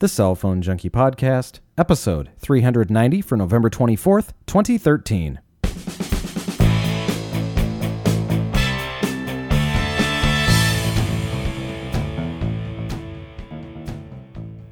the Cell Phone Junkie Podcast, episode 390 for November 24th, 2013.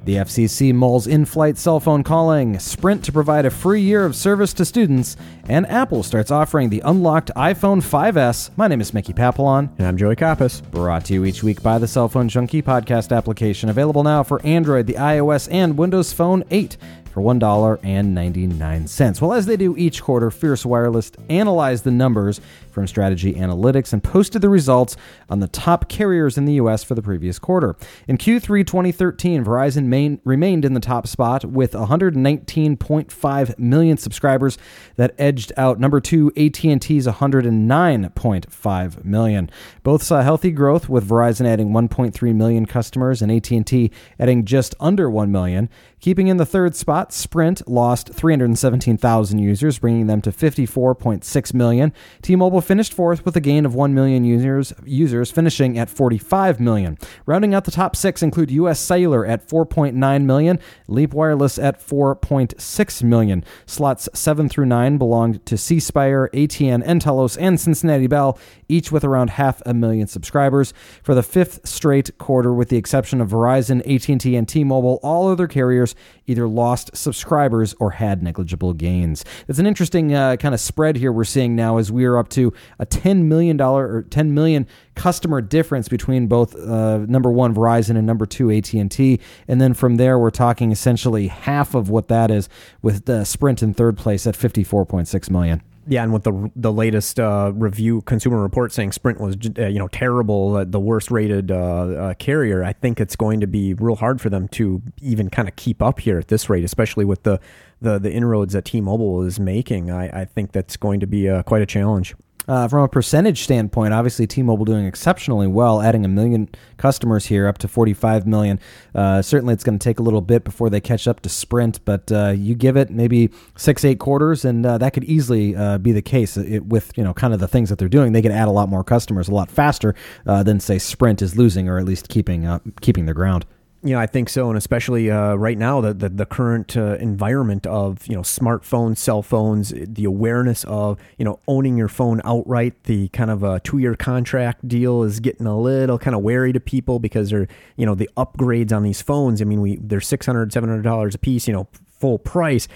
The FCC mulls in flight cell phone calling, Sprint to provide a free year of service to students, and Apple starts offering the unlocked iPhone 5S. My name is Mickey Papillon. And I'm Joey Kappas. Brought to you each week by the Cell Phone Junkie podcast application, available now for Android, the iOS, and Windows Phone 8 for $1.99. Well, as they do each quarter, Fierce Wireless analyzed the numbers from Strategy Analytics and posted the results on the top carriers in the U.S. for the previous quarter. In Q3 2013, Verizon main, remained in the top spot with 119.5 million subscribers that edged out number two AT&T's 109.5 million. Both saw healthy growth with Verizon adding 1.3 million customers and AT&T adding just under 1 million. Keeping in the third spot, Sprint lost 317,000 users, bringing them to 54.6 million. T-Mobile finished fourth with a gain of 1 million users, users finishing at 45 million. Rounding out the top six include US Cellular at 4.9 million, Leap Wireless at 4.6 million. Slots 7 through 9 belonged to C Spire, ATN, nTelos, and Cincinnati Bell, each with around half a million subscribers. For the fifth straight quarter, with the exception of Verizon, AT&T, and T-Mobile, all other carriers either lost subscribers or had negligible gains. It's an interesting uh, kind of spread here we're seeing now as we are up to a $10 million or 10 million customer difference between both uh, number one Verizon and number two AT&T. And then from there, we're talking essentially half of what that is with the Sprint in third place at 54.6 million. Yeah, and with the the latest uh, review consumer report saying Sprint was uh, you know terrible, uh, the worst rated uh, uh, carrier, I think it's going to be real hard for them to even kind of keep up here at this rate, especially with the the, the inroads that T-Mobile is making. I, I think that's going to be uh, quite a challenge. Uh, from a percentage standpoint, obviously T-Mobile doing exceptionally well, adding a million customers here, up to 45 million. Uh, certainly, it's going to take a little bit before they catch up to Sprint, but uh, you give it maybe six, eight quarters, and uh, that could easily uh, be the case it, with you know kind of the things that they're doing. They could add a lot more customers a lot faster uh, than say Sprint is losing, or at least keeping keeping their ground. You know, I think so, and especially uh, right now, the the, the current uh, environment of you know smartphones, cell phones, the awareness of you know owning your phone outright, the kind of a two year contract deal is getting a little kind of wary to people because they're you know the upgrades on these phones. I mean, we they're 600 700 dollars a piece, you know, full price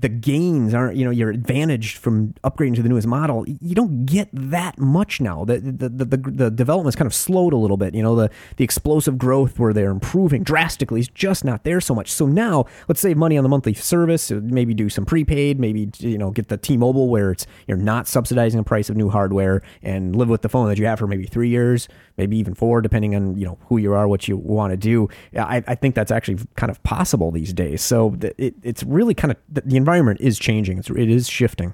the gains aren't, you know, your advantage from upgrading to the newest model. You don't get that much now. The the, the, the, the development's kind of slowed a little bit. You know, the, the explosive growth where they're improving drastically is just not there so much. So now let's save money on the monthly service, maybe do some prepaid, maybe, you know, get the T-Mobile where it's, you're not subsidizing the price of new hardware and live with the phone that you have for maybe three years, maybe even four, depending on, you know, who you are, what you want to do. I, I think that's actually kind of possible these days. So it, it's really kind of, the environment is changing. It's, it is shifting.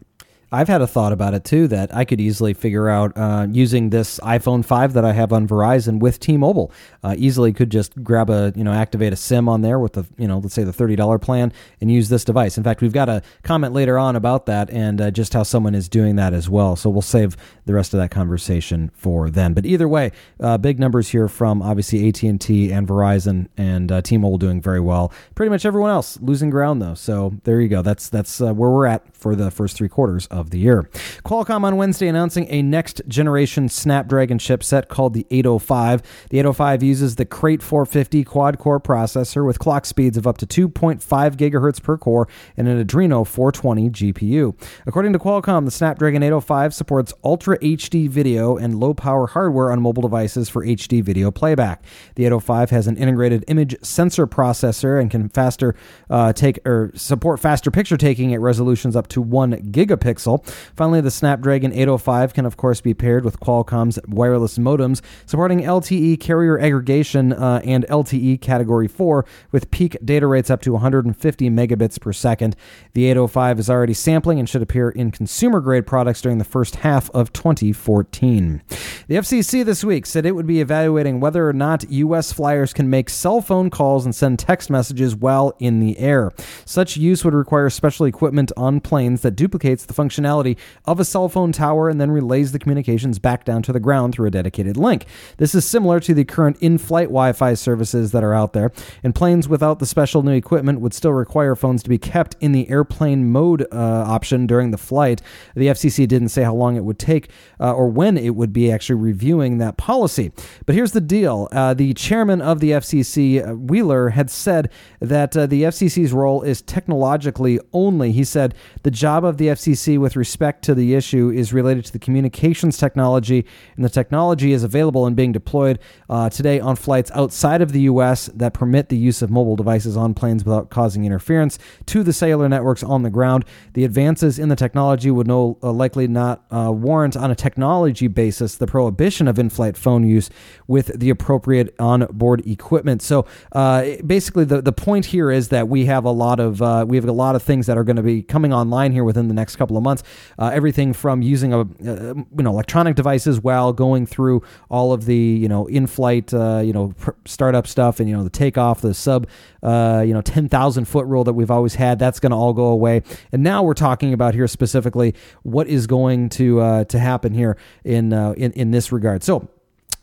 I've had a thought about it too that I could easily figure out uh, using this iPhone 5 that I have on Verizon with T-Mobile. Uh, easily could just grab a you know activate a SIM on there with the you know let's say the thirty dollar plan and use this device. In fact, we've got a comment later on about that and uh, just how someone is doing that as well. So we'll save the rest of that conversation for then. But either way, uh, big numbers here from obviously AT and T and Verizon and uh, T-Mobile doing very well. Pretty much everyone else losing ground though. So there you go. That's that's uh, where we're at for the first three quarters of the year. Qualcomm on Wednesday announcing a next generation Snapdragon chipset called the 805. The 805 uses the Krait 450 quad core processor with clock speeds of up to 2.5 gigahertz per core and an Adreno 420 GPU. According to Qualcomm, the Snapdragon 805 supports Ultra HD video and low power hardware on mobile devices for HD video playback. The 805 has an integrated image sensor processor and can faster uh, take or support faster picture taking at resolutions up to one gigapixel. Finally, the Snapdragon 805 can, of course, be paired with Qualcomm's wireless modems, supporting LTE carrier aggregation uh, and LTE Category 4 with peak data rates up to 150 megabits per second. The 805 is already sampling and should appear in consumer grade products during the first half of 2014. The FCC this week said it would be evaluating whether or not U.S. flyers can make cell phone calls and send text messages while in the air. Such use would require special equipment on planes that duplicates the functionality functionality of a cell phone tower and then relays the communications back down to the ground through a dedicated link. This is similar to the current in flight Wi Fi services that are out there, and planes without the special new equipment would still require phones to be kept in the airplane mode uh, option during the flight. The FCC didn't say how long it would take uh, or when it would be actually reviewing that policy. But here's the deal uh, the chairman of the FCC, uh, Wheeler, had said that uh, the FCC's role is technologically only. He said the job of the FCC with respect to the issue is related to the communications technology, and the technology is available and being deployed uh, today on flights outside of the U.S. that permit the use of mobile devices on planes without causing interference to the cellular networks on the ground. The advances in the technology would no uh, likely not uh, warrant on a technology basis the prohibition of in-flight phone use with the appropriate on-board equipment. So uh, basically, the, the point here is that we have a lot of uh, we have a lot of things that are going to be coming online here within the next couple of months. Uh, everything from using a you know electronic devices while going through all of the you know in-flight you know pr- startup stuff and you know the takeoff, the sub you know ten thousand foot rule that we've always had. That's going to all go away. And now we're talking about here specifically what is going to uh, to happen here in, uh, in in this regard. So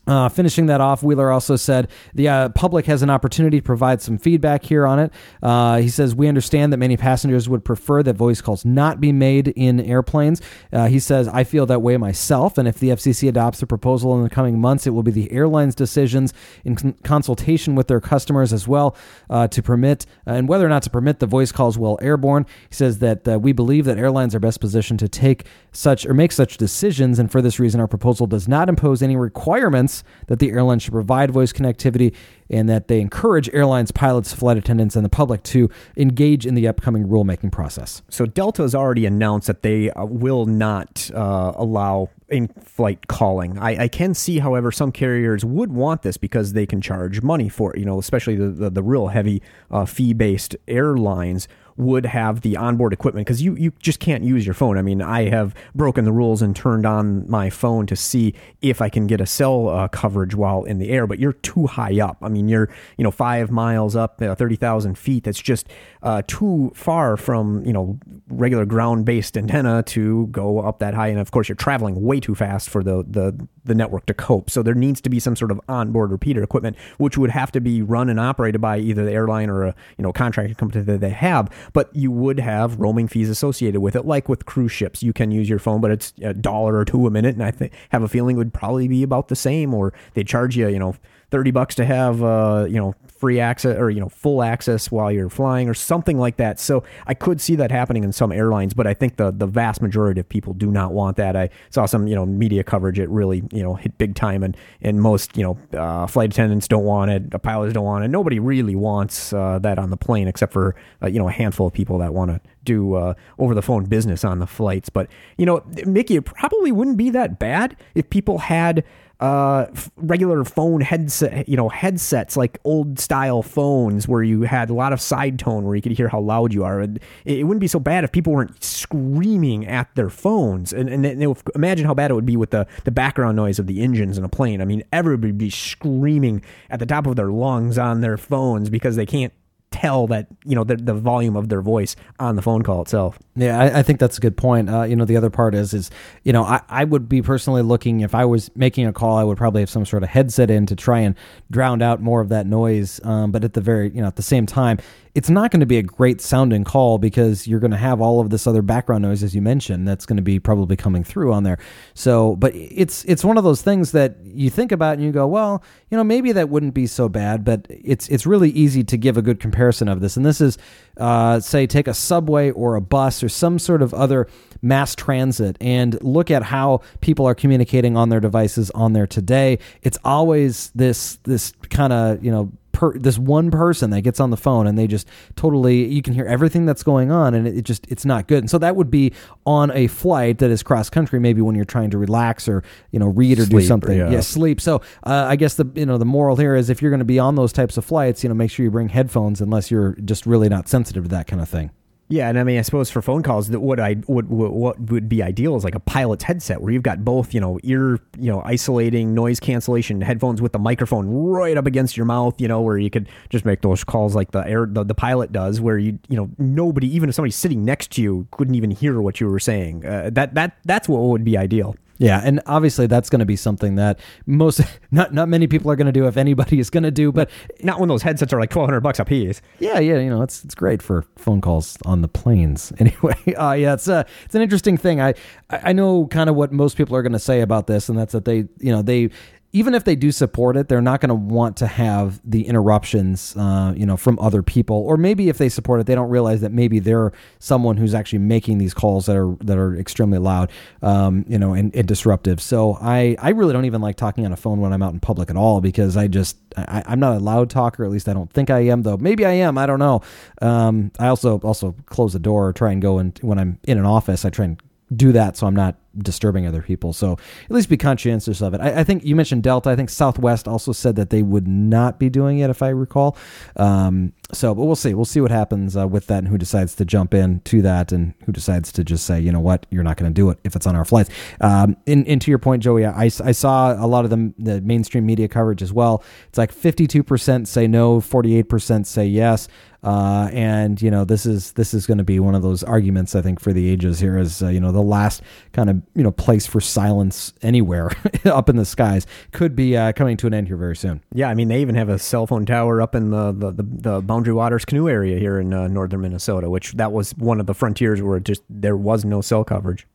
uh, finishing that off, Wheeler also said the uh, public has an opportunity to provide some feedback here on it. Uh, he says, We understand that many passengers would prefer that voice calls not be made in airplanes. Uh, he says, I feel that way myself, and if the FCC adopts the proposal in the coming months, it will be the airline's decisions in con- consultation with their customers as well uh, to permit uh, and whether or not to permit the voice calls while airborne. He says that we believe that airlines are best positioned to take such or make such decisions, and for this reason, our proposal does not impose any requirements that the airline should provide voice connectivity and that they encourage airlines, pilots, flight attendants, and the public to engage in the upcoming rulemaking process. So Delta has already announced that they uh, will not uh, allow in-flight calling. I, I, can see, however, some carriers would want this because they can charge money for it. You know, especially the the, the real heavy uh, fee-based airlines would have the onboard equipment because you, you just can't use your phone. I mean, I have broken the rules and turned on my phone to see if I can get a cell uh, coverage while in the air, but you're too high up. I mean, you're, you know, five miles up, uh, 30,000 feet. That's just uh, too far from, you know, regular ground based antenna to go up that high. And of course, you're traveling way too fast for the, the, the network to cope. So there needs to be some sort of onboard repeater equipment, which would have to be run and operated by either the airline or a, you know, contracting company that they have but you would have roaming fees associated with it, like with cruise ships. You can use your phone, but it's a dollar or two a minute, and I th- have a feeling it would probably be about the same, or they charge you, you know, 30 bucks to have uh, you know free access or you know full access while you're flying or something like that. So i could see that happening in some airlines but i think the the vast majority of people do not want that. I saw some you know media coverage. It really you know hit big time and and most you know uh, flight attendants don't want it. Pilots don't want it. Nobody really wants uh, that on the plane except for uh, you know a handful of people that want to do uh, over the phone business on the flights. But you know mickey it probably wouldn't be that bad if people had uh, regular phone headset, you know, headsets like old style phones where you had a lot of side tone where you could hear how loud you are. And it, wouldn't be so bad if people weren't screaming at their phones. And, and, and imagine how bad it would be with the, the background noise of the engines in a plane. I mean, everybody would be screaming at the top of their lungs on their phones because they can't tell that you know the, the volume of their voice on the phone call itself. Yeah, I, I think that's a good point. Uh, you know, the other part is is you know I, I would be personally looking if I was making a call, I would probably have some sort of headset in to try and drown out more of that noise. Um, but at the very you know at the same time, it's not going to be a great sounding call because you're going to have all of this other background noise as you mentioned that's going to be probably coming through on there. So but it's it's one of those things that you think about and you go well you know maybe that wouldn't be so bad but it's it's really easy to give a good comparison of this. And this is uh, say take a subway or a bus or some sort of other mass transit and look at how people are communicating on their devices on there today. It's always this this kind of you know per, this one person that gets on the phone and they just totally you can hear everything that's going on and it, it just it's not good. And so that would be on a flight that is cross country, maybe when you're trying to relax or you know read or sleep, do something. Yeah. yeah. sleep. So uh, I guess the you know the moral here is if you're going to be on those types of flights, you know, make sure you bring headphones unless you're just really not sensitive to that kind of thing. Yeah, and I mean, I suppose for phone calls, that what I what what would be ideal is like a pilot's headset, where you've got both, you know, ear, you know, isolating noise cancellation headphones with the microphone right up against your mouth, you know, where you could just make those calls like the air the, the pilot does, where you you know nobody, even if somebody sitting next to you, couldn't even hear what you were saying. Uh, that that that's what would be ideal. Yeah, and obviously that's going to be something that most not not many people are going to do if anybody is going to do, but not when those headsets are like twelve hundred bucks a piece. Yeah, yeah, you know it's it's great for phone calls on the planes. Anyway, uh, yeah, it's uh, it's an interesting thing. I I know kind of what most people are going to say about this, and that's that they you know they even if they do support it, they're not going to want to have the interruptions, uh, you know, from other people. Or maybe if they support it, they don't realize that maybe they're someone who's actually making these calls that are that are extremely loud, um, you know, and, and, disruptive. So I I really don't even like talking on a phone when I'm out in public at all because I just I, am not a loud talker. At least I don't think I am, though. Maybe I am. I don't know. Um, I also also close the door, or try and go and when I'm in an office, I try and do that so I'm not disturbing other people. So at least be conscientious of it. I, I, think you mentioned Delta. I think Southwest also said that they would not be doing it, if I recall. Um, so, but we'll see. We'll see what happens uh, with that and who decides to jump in to that and who decides to just say, you know what, you're not going to do it if it's on our flights. Um, in, and to your point, Joey, I, I saw a lot of the, the mainstream media coverage as well. It's like 52% say no, 48% say yes. Uh, and you know this is this is going to be one of those arguments I think for the ages here is uh, you know the last kind of you know place for silence anywhere up in the skies could be uh, coming to an end here very soon. Yeah, I mean they even have a cell phone tower up in the the, the, the Boundary Waters canoe area here in uh, northern Minnesota, which that was one of the frontiers where just there was no cell coverage.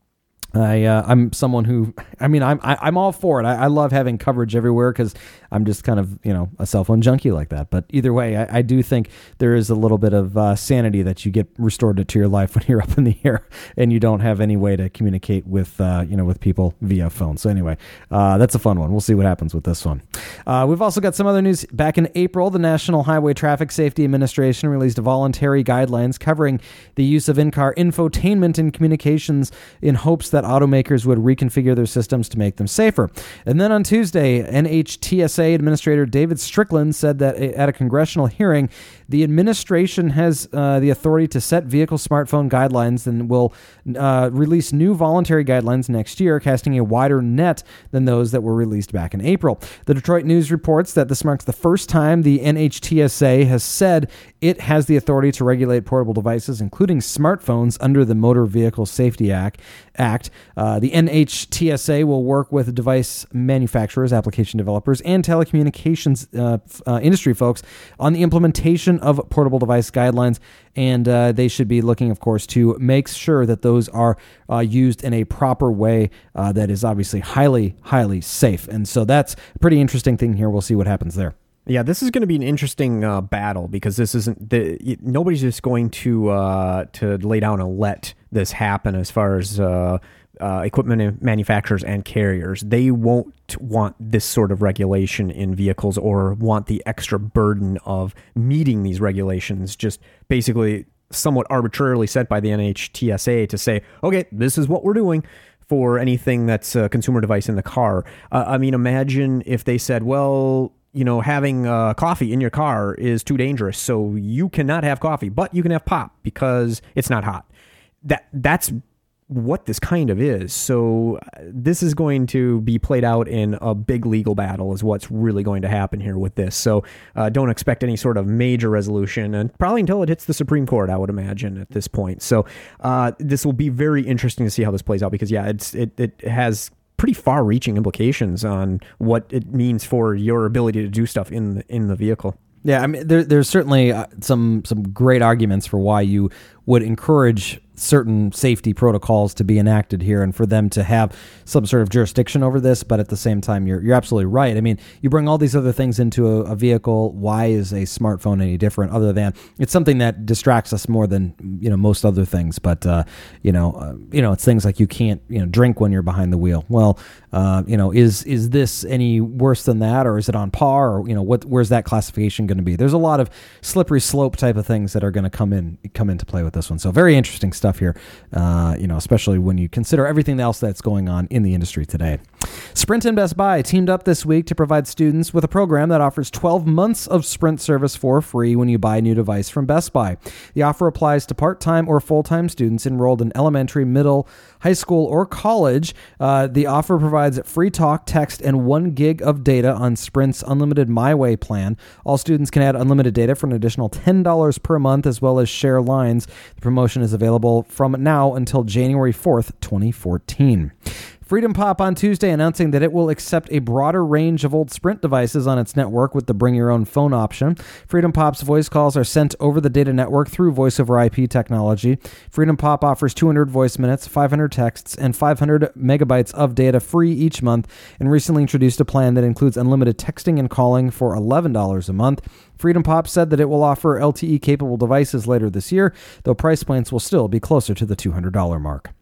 I uh, I'm someone who I mean I'm I, am i am all for it. I, I, love having coverage everywhere because I'm just kind of you know a cell phone junkie like that. But either way, I, I do think there is a little bit of uh, sanity that you get restored to your life when you're up in the air and you don't have any way to communicate with uh, you know with people via phone. So anyway, uh, that's a fun one. We'll see what happens with this one. Uh, we've also got some other news. Back in April, the National Highway Traffic Safety Administration released voluntary guidelines covering the use of in-car infotainment and communications in hopes that that automakers would reconfigure their systems to make them safer. And then on Tuesday, NHTSA Administrator David Strickland said that at a congressional hearing, the administration has uh, the authority to set vehicle smartphone guidelines and will uh, release new voluntary guidelines next year, casting a wider net than those that were released back in April. The Detroit News reports that this marks the first time the NHTSA has said it has the authority to regulate portable devices, including smartphones, under the Motor Vehicle Safety Act. Act. Uh, the NHTSA will work with device manufacturers, application developers, and telecommunications uh, uh, industry folks on the implementation of portable device guidelines, and uh, they should be looking, of course, to make sure that those are uh, used in a proper way uh, that is obviously highly, highly safe. And so that's a pretty interesting thing here. We'll see what happens there. Yeah, this is going to be an interesting uh, battle because this isn't the nobody's just going to uh, to lay down and let this happen as far as uh, uh, equipment manufacturers and carriers. They won't want this sort of regulation in vehicles or want the extra burden of meeting these regulations, just basically somewhat arbitrarily set by the NHTSA to say, okay, this is what we're doing for anything that's a consumer device in the car. Uh, I mean, imagine if they said, well, you know, having uh, coffee in your car is too dangerous, so you cannot have coffee, but you can have pop because it's not hot. That that's what this kind of is. So uh, this is going to be played out in a big legal battle is what's really going to happen here with this. So uh, don't expect any sort of major resolution and probably until it hits the Supreme Court, I would imagine at this point. So uh, this will be very interesting to see how this plays out because yeah, it's it, it has pretty far reaching implications on what it means for your ability to do stuff in the, in the vehicle. Yeah, I mean, there, there's certainly uh, some some great arguments for why you would encourage certain safety protocols to be enacted here and for them to have some sort of jurisdiction over this. But at the same time, you're, you're absolutely right. I mean, you bring all these other things into a, a vehicle. Why is a smartphone any different other than it's something that distracts us more than, you know, most other things. But, uh, you know, uh, you know, it's things like you can't, you know, drink when you're behind the wheel. Well, uh, you know, is, is this any worse than that or is it on par or, you know, what, where's that classification going to be? There's a lot of slippery slope type of things that are going to come in, come into play with this one. So very interesting stuff stuff here. Uh, you know, especially when you consider everything else that's going on in the industry today. Sprint and Best Buy teamed up this week to provide students with a program that offers 12 months of Sprint service for free when you buy a new device from Best Buy. The offer applies to part-time or full-time students enrolled in elementary, middle, high school, or college. Uh, the offer provides free talk, text, and one gig of data on Sprint's unlimited MyWay plan. All students can add unlimited data for an additional $10 per month, as well as share lines. The promotion is available from now until January 4th, 2014. FreedomPop on Tuesday announcing that it will accept a broader range of old Sprint devices on its network with the bring your own phone option. FreedomPop's voice calls are sent over the data network through voice over IP technology. FreedomPop offers 200 voice minutes, 500 texts, and 500 megabytes of data free each month and recently introduced a plan that includes unlimited texting and calling for $11 a month. FreedomPop said that it will offer LTE capable devices later this year, though price points will still be closer to the $200 mark.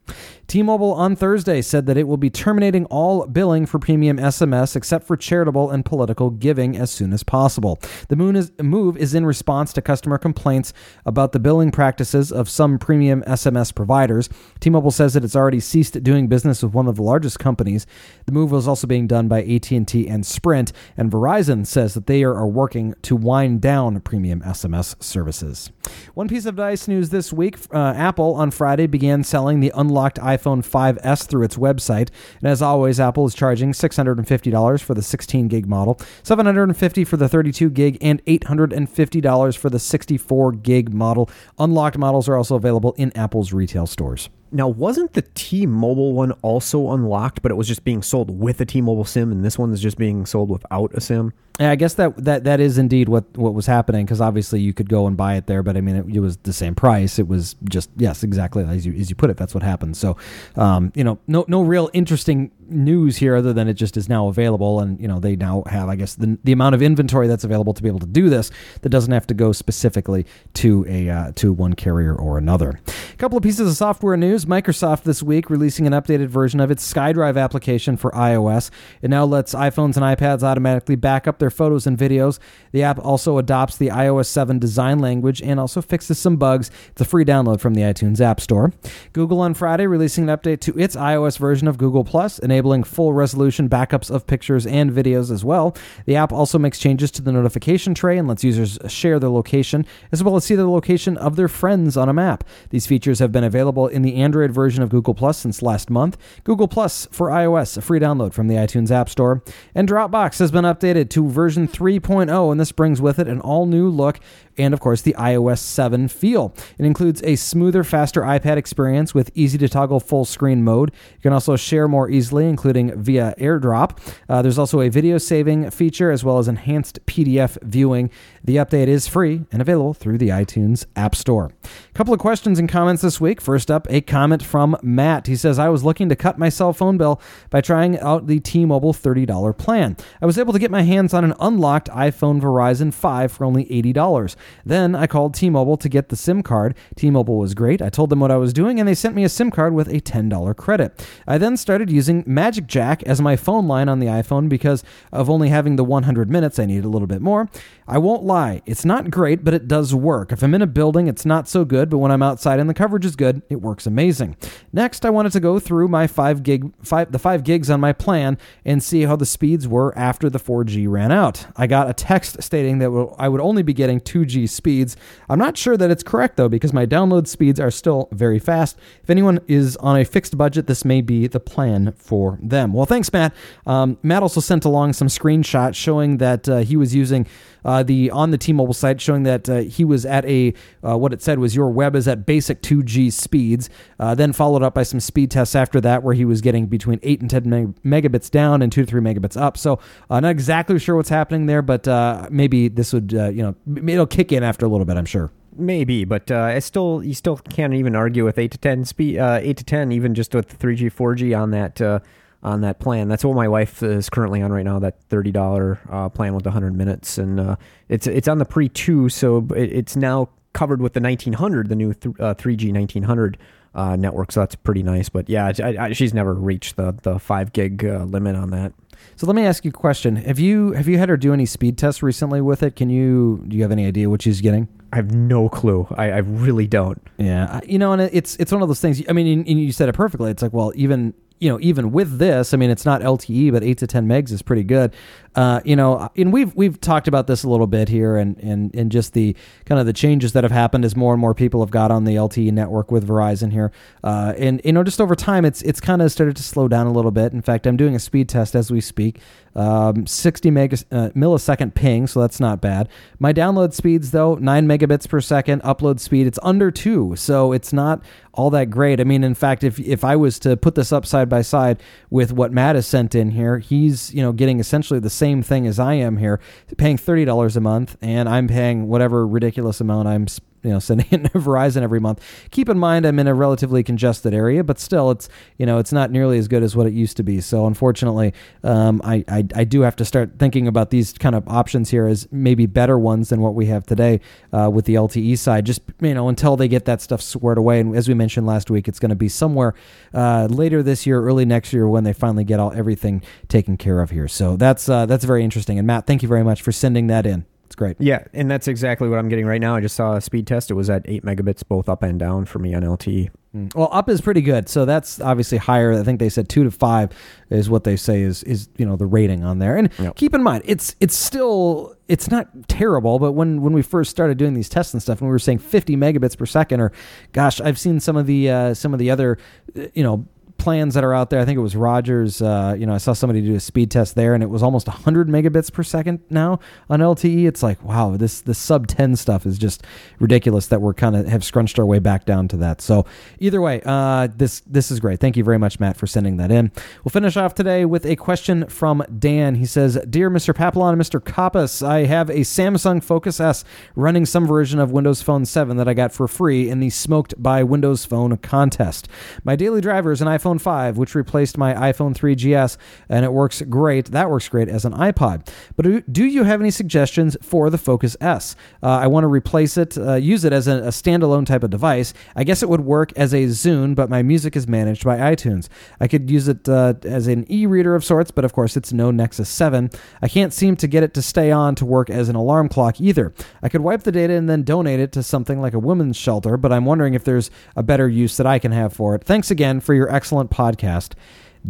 T Mobile on Thursday said that it will be terminating all billing for premium SMS except for charitable and political giving as soon as possible. The move is in response to customer complaints about the billing practices of some premium SMS providers. T Mobile says that it's already ceased doing business with one of the largest companies. The move was also being done by AT&T and Sprint, and Verizon says that they are working to wind down premium SMS services. One piece of dice news this week uh, Apple on Friday began selling the unlocked iPhone iPhone 5S through its website. And as always, Apple is charging $650 for the 16 gig model, $750 for the 32 gig, and $850 for the 64 gig model. Unlocked models are also available in Apple's retail stores. Now, wasn't the T-Mobile one also unlocked, but it was just being sold with a T-Mobile SIM, and this one is just being sold without a SIM? Yeah, I guess that that that is indeed what what was happening because obviously you could go and buy it there, but I mean it, it, was the same price. It was just yes, exactly as you as you put it. That's what happened. So, um, you know, no no real interesting news here other than it just is now available, and you know they now have I guess the the amount of inventory that's available to be able to do this that doesn't have to go specifically to a uh, to one carrier or another. A couple of pieces of software news: Microsoft this week releasing an updated version of its SkyDrive application for iOS. It now lets iPhones and iPads automatically back up their their photos and videos. The app also adopts the iOS 7 design language and also fixes some bugs. It's a free download from the iTunes App Store. Google on Friday releasing an update to its iOS version of Google Plus, enabling full resolution backups of pictures and videos as well. The app also makes changes to the notification tray and lets users share their location as well as see the location of their friends on a map. These features have been available in the Android version of Google Plus since last month. Google Plus for iOS, a free download from the iTunes App Store. And Dropbox has been updated to version 3.0, and this brings with it an all new look and, of course, the iOS 7 feel. It includes a smoother, faster iPad experience with easy to toggle full screen mode. You can also share more easily, including via AirDrop. Uh, there's also a video saving feature as well as enhanced PDF viewing. The update is free and available through the iTunes App Store. A couple of questions and comments this week. First up, a comment from Matt. He says, I was looking to cut my cell phone bill by trying out the T Mobile $30 plan. I was able to get my hands on an unlocked iPhone Verizon 5 for only $80. Then I called T Mobile to get the SIM card. T Mobile was great. I told them what I was doing, and they sent me a SIM card with a $10 credit. I then started using Magic Jack as my phone line on the iPhone because of only having the 100 minutes. I needed a little bit more. I won't lie, it's not great, but it does work. If I'm in a building, it's not so good, but when I'm outside and the coverage is good, it works amazing. Next, I wanted to go through my 5 gig five, the 5 gigs on my plan and see how the speeds were after the 4G ran out. I got a text stating that I would only be getting 2G speeds. I'm not sure that it's correct though because my download speeds are still very fast. If anyone is on a fixed budget, this may be the plan for them. Well, thanks, Matt. Um, Matt also sent along some screenshots showing that uh, he was using uh, the on the T-Mobile site showing that uh, he was at a uh, what it said was your web is at basic 2G speeds. Uh, then followed up by some speed tests after that where he was getting between eight and 10 meg- megabits down and two to three megabits up. So uh, not exactly sure what's happening there, but maybe this would you know it'll kick in after a little bit. I'm sure. Maybe, but uh, I still you still can't even argue with eight to ten speed, uh, eight to ten, even just with three G, four G on that uh, on that plan. That's what my wife is currently on right now. That thirty dollar uh, plan with hundred minutes, and uh, it's it's on the pre two, so it's now covered with the nineteen hundred, the new uh, three G nineteen hundred. Network, so that's pretty nice. But yeah, I, I, she's never reached the the five gig limit on that. So let me ask you a question: Have you have you had her do any speed tests recently with it? Can you do you have any idea what she's getting? I have no clue. I, I really don't. Yeah, you know, and it's it's one of those things. I mean, and you said it perfectly. It's like, well, even you know, even with this, I mean, it's not LTE, but eight to ten megs is pretty good. Uh, you know, and we've we've talked about this a little bit here, and and and just the kind of the changes that have happened as more and more people have got on the LTE network with Verizon here, uh, and you know, just over time, it's it's kind of started to slow down a little bit. In fact, I'm doing a speed test as we speak, um, 60 meg- uh, millisecond ping, so that's not bad. My download speeds though, nine megabits per second. Upload speed, it's under two, so it's not all that great. I mean, in fact, if if I was to put this up side by side with what Matt has sent in here, he's you know getting essentially the same thing as I am here, paying thirty dollars a month, and I'm paying whatever ridiculous amount I'm you know sending it to Verizon every month. Keep in mind I'm in a relatively congested area, but still it's you know it's not nearly as good as what it used to be. So unfortunately, um, I, I, I do have to start thinking about these kind of options here as maybe better ones than what we have today uh, with the LTE side. Just you know until they get that stuff squared away, and as we mentioned last week, it's going to be somewhere uh, later this year, early next year when they finally get all everything taken care of here. So that's uh, that's very interesting. And Matt, thank you very much for sending that in. It's great. Yeah, and that's exactly what I'm getting right now. I just saw a speed test. It was at 8 megabits both up and down for me on LTE. Mm. Well, up is pretty good. So that's obviously higher. I think they said 2 to 5 is what they say is is, you know, the rating on there. And yep. keep in mind, it's it's still it's not terrible, but when when we first started doing these tests and stuff and we were saying 50 megabits per second or gosh, I've seen some of the uh, some of the other you know plans that are out there. I think it was Rogers. Uh, you know, I saw somebody do a speed test there, and it was almost 100 megabits per second now on LTE. It's like, wow, this the sub 10 stuff is just ridiculous that we're kind of have scrunched our way back down to that. So either way, uh, this this is great. Thank you very much, Matt, for sending that in. We'll finish off today with a question from Dan. He says, "Dear Mr. Papillon and Mr. Kappas, I have a Samsung Focus S running some version of Windows Phone 7 that I got for free in the Smoked by Windows Phone contest. My daily driver is an iPhone." iPhone 5, which replaced my iPhone 3GS, and it works great. That works great as an iPod. But do, you have any suggestions for the Focus S? Uh, I want to replace it, uh, use it as a, a, standalone type of device. I guess it would work as a Zune, but my music is managed by iTunes. I could use it uh, as an e reader of sorts, but of course it's no Nexus 7. I can't seem to get it to stay on to work as an alarm clock either. I could wipe the data and then donate it to something like a women's shelter, but I'm wondering if there's a better use that I can have for it. Thanks again for your excellent excellent podcast.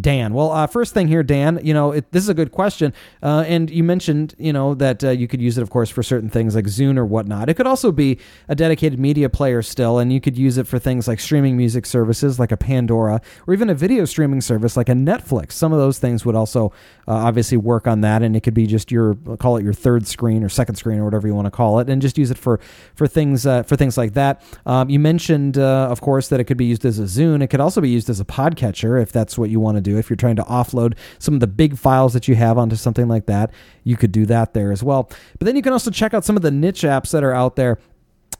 Dan. Well, uh, first thing here, Dan, you know, it, this is a good question. Uh, and you mentioned, you know, that uh, you could use it, of course, for certain things like Zune or whatnot. It could also be a dedicated media player still, and you could use it for things like streaming music services like a Pandora or even a video streaming service like a Netflix. Some of those things would also uh, obviously work on that, and it could be just your, call it your third screen or second screen or whatever you want to call it, and just use it for, for, things, uh, for things like that. Um, you mentioned, uh, of course, that it could be used as a Zune. It could also be used as a podcatcher if that's what you want to do. If you're trying to offload some of the big files that you have onto something like that, you could do that there as well. But then you can also check out some of the niche apps that are out there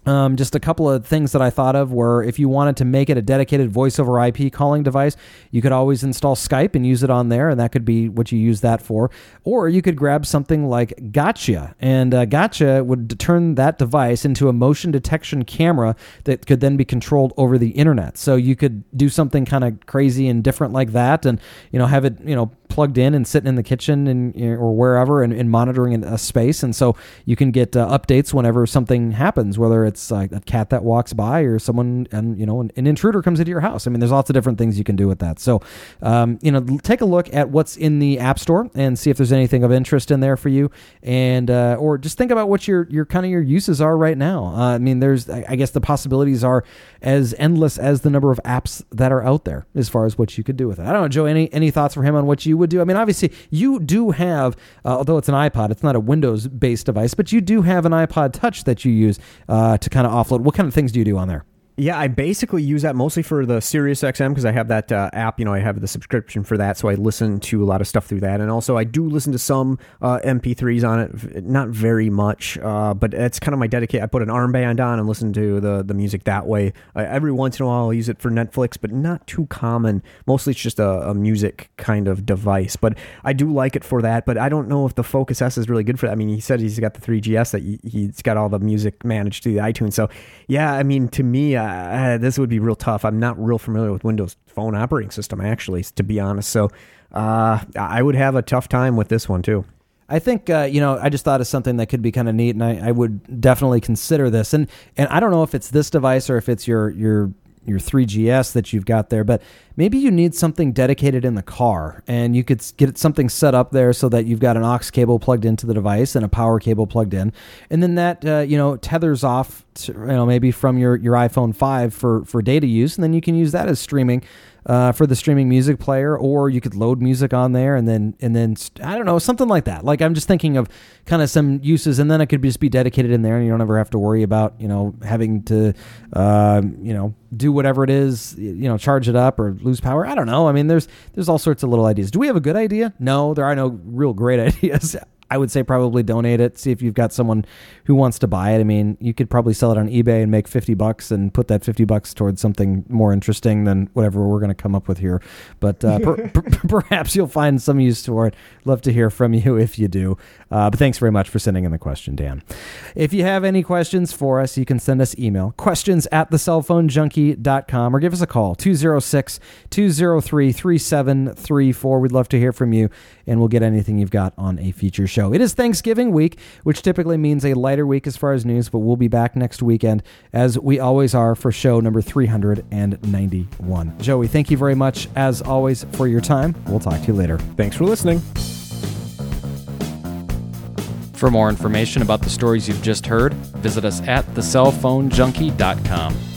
um, just a couple of things that I thought of were if you wanted to make it a dedicated voice over IP calling device, you could always install Skype and use it on there, and that could be what you use that for. Or you could grab something like Gotcha, and uh, Gotcha would turn that device into a motion detection camera that could then be controlled over the internet. So you could do something kind of crazy and different like that, and you know have it you know plugged in and sitting in the kitchen and or wherever and, and monitoring a space, and so you can get uh, updates whenever something happens, whether it's like a cat that walks by or someone and you know an, an, intruder comes into your house. I mean, there's lots of different things you can do with that. So, um, you know, take a look at what's in the App Store and see if there's anything of interest in there for you, and uh, or just think about what your your kind of your uses are right now. Uh, I mean, there's I guess the possibilities are as endless as the number of apps that are out there as far as what you could do with it. I don't know, Joe. Any any thoughts for him on what you would would do. I mean, obviously, you do have, uh, although it's an iPod, it's not a Windows based device, but you do have an iPod Touch that you use uh, to kind of offload. What kind of things do you do on there? Yeah, I basically use that mostly for the Sirius XM because I have that uh, app. You know, I have the subscription for that, so I listen to a lot of stuff through that. And also, I do listen to some uh, MP3s on it, not very much, uh, but it's kind of my dedicate. I put an armband on and listen to the the music that way. every once in a while, I'll use it for Netflix, but not too common. Mostly, it's just a, a, music kind of device. But I do like it for that. But I don't know if the Focus S is really good for that. I mean, he said he's got the 3GS that he, he's got all the music managed through the iTunes. So yeah, I mean, to me uh, this would be real tough. I'm not real familiar with Windows Phone operating system, actually, to be honest. So uh, I would have a tough time with this one too. I think uh, you know I just thought of something that could be kind of neat, and I, I would definitely consider this. And and I don't know if it's this device or if it's your your your 3GS that you've got there, but maybe you need something dedicated in the car and you could get something set up there so that you've got an aux cable plugged into the device and a power cable plugged in. And then that, uh, you know, tethers off, to, you know, maybe from your, your iPhone 5 for, for data use. And then you can use that as streaming uh, for the streaming music player, or you could load music on there and then and then I don't know something like that. Like I'm just thinking of kind of some uses, and then it could just be dedicated in there, and you don't ever have to worry about you know having to uh, you know do whatever it is, you know, charge it up or lose power. I don't know. I mean, there's there's all sorts of little ideas. Do we have a good idea? No, there are no real great ideas. I would say probably donate it. See if you've got someone who wants to buy it. I mean, you could probably sell it on eBay and make 50 bucks and put that 50 bucks towards something more interesting than whatever we're going to come up with here. But uh, per, per, perhaps you'll find some use for it. Love to hear from you if you do. Uh, but thanks very much for sending in the question, Dan. If you have any questions for us, you can send us email questions at thecellphonejunkie.com or give us a call 206 203 3734. We'd love to hear from you and we'll get anything you've got on a future show. It is Thanksgiving week, which typically means a lighter week as far as news, but we'll be back next weekend as we always are for show number 391. Joey, thank you very much as always for your time. We'll talk to you later. Thanks for listening. For more information about the stories you've just heard, visit us at thecellphonejunkie.com.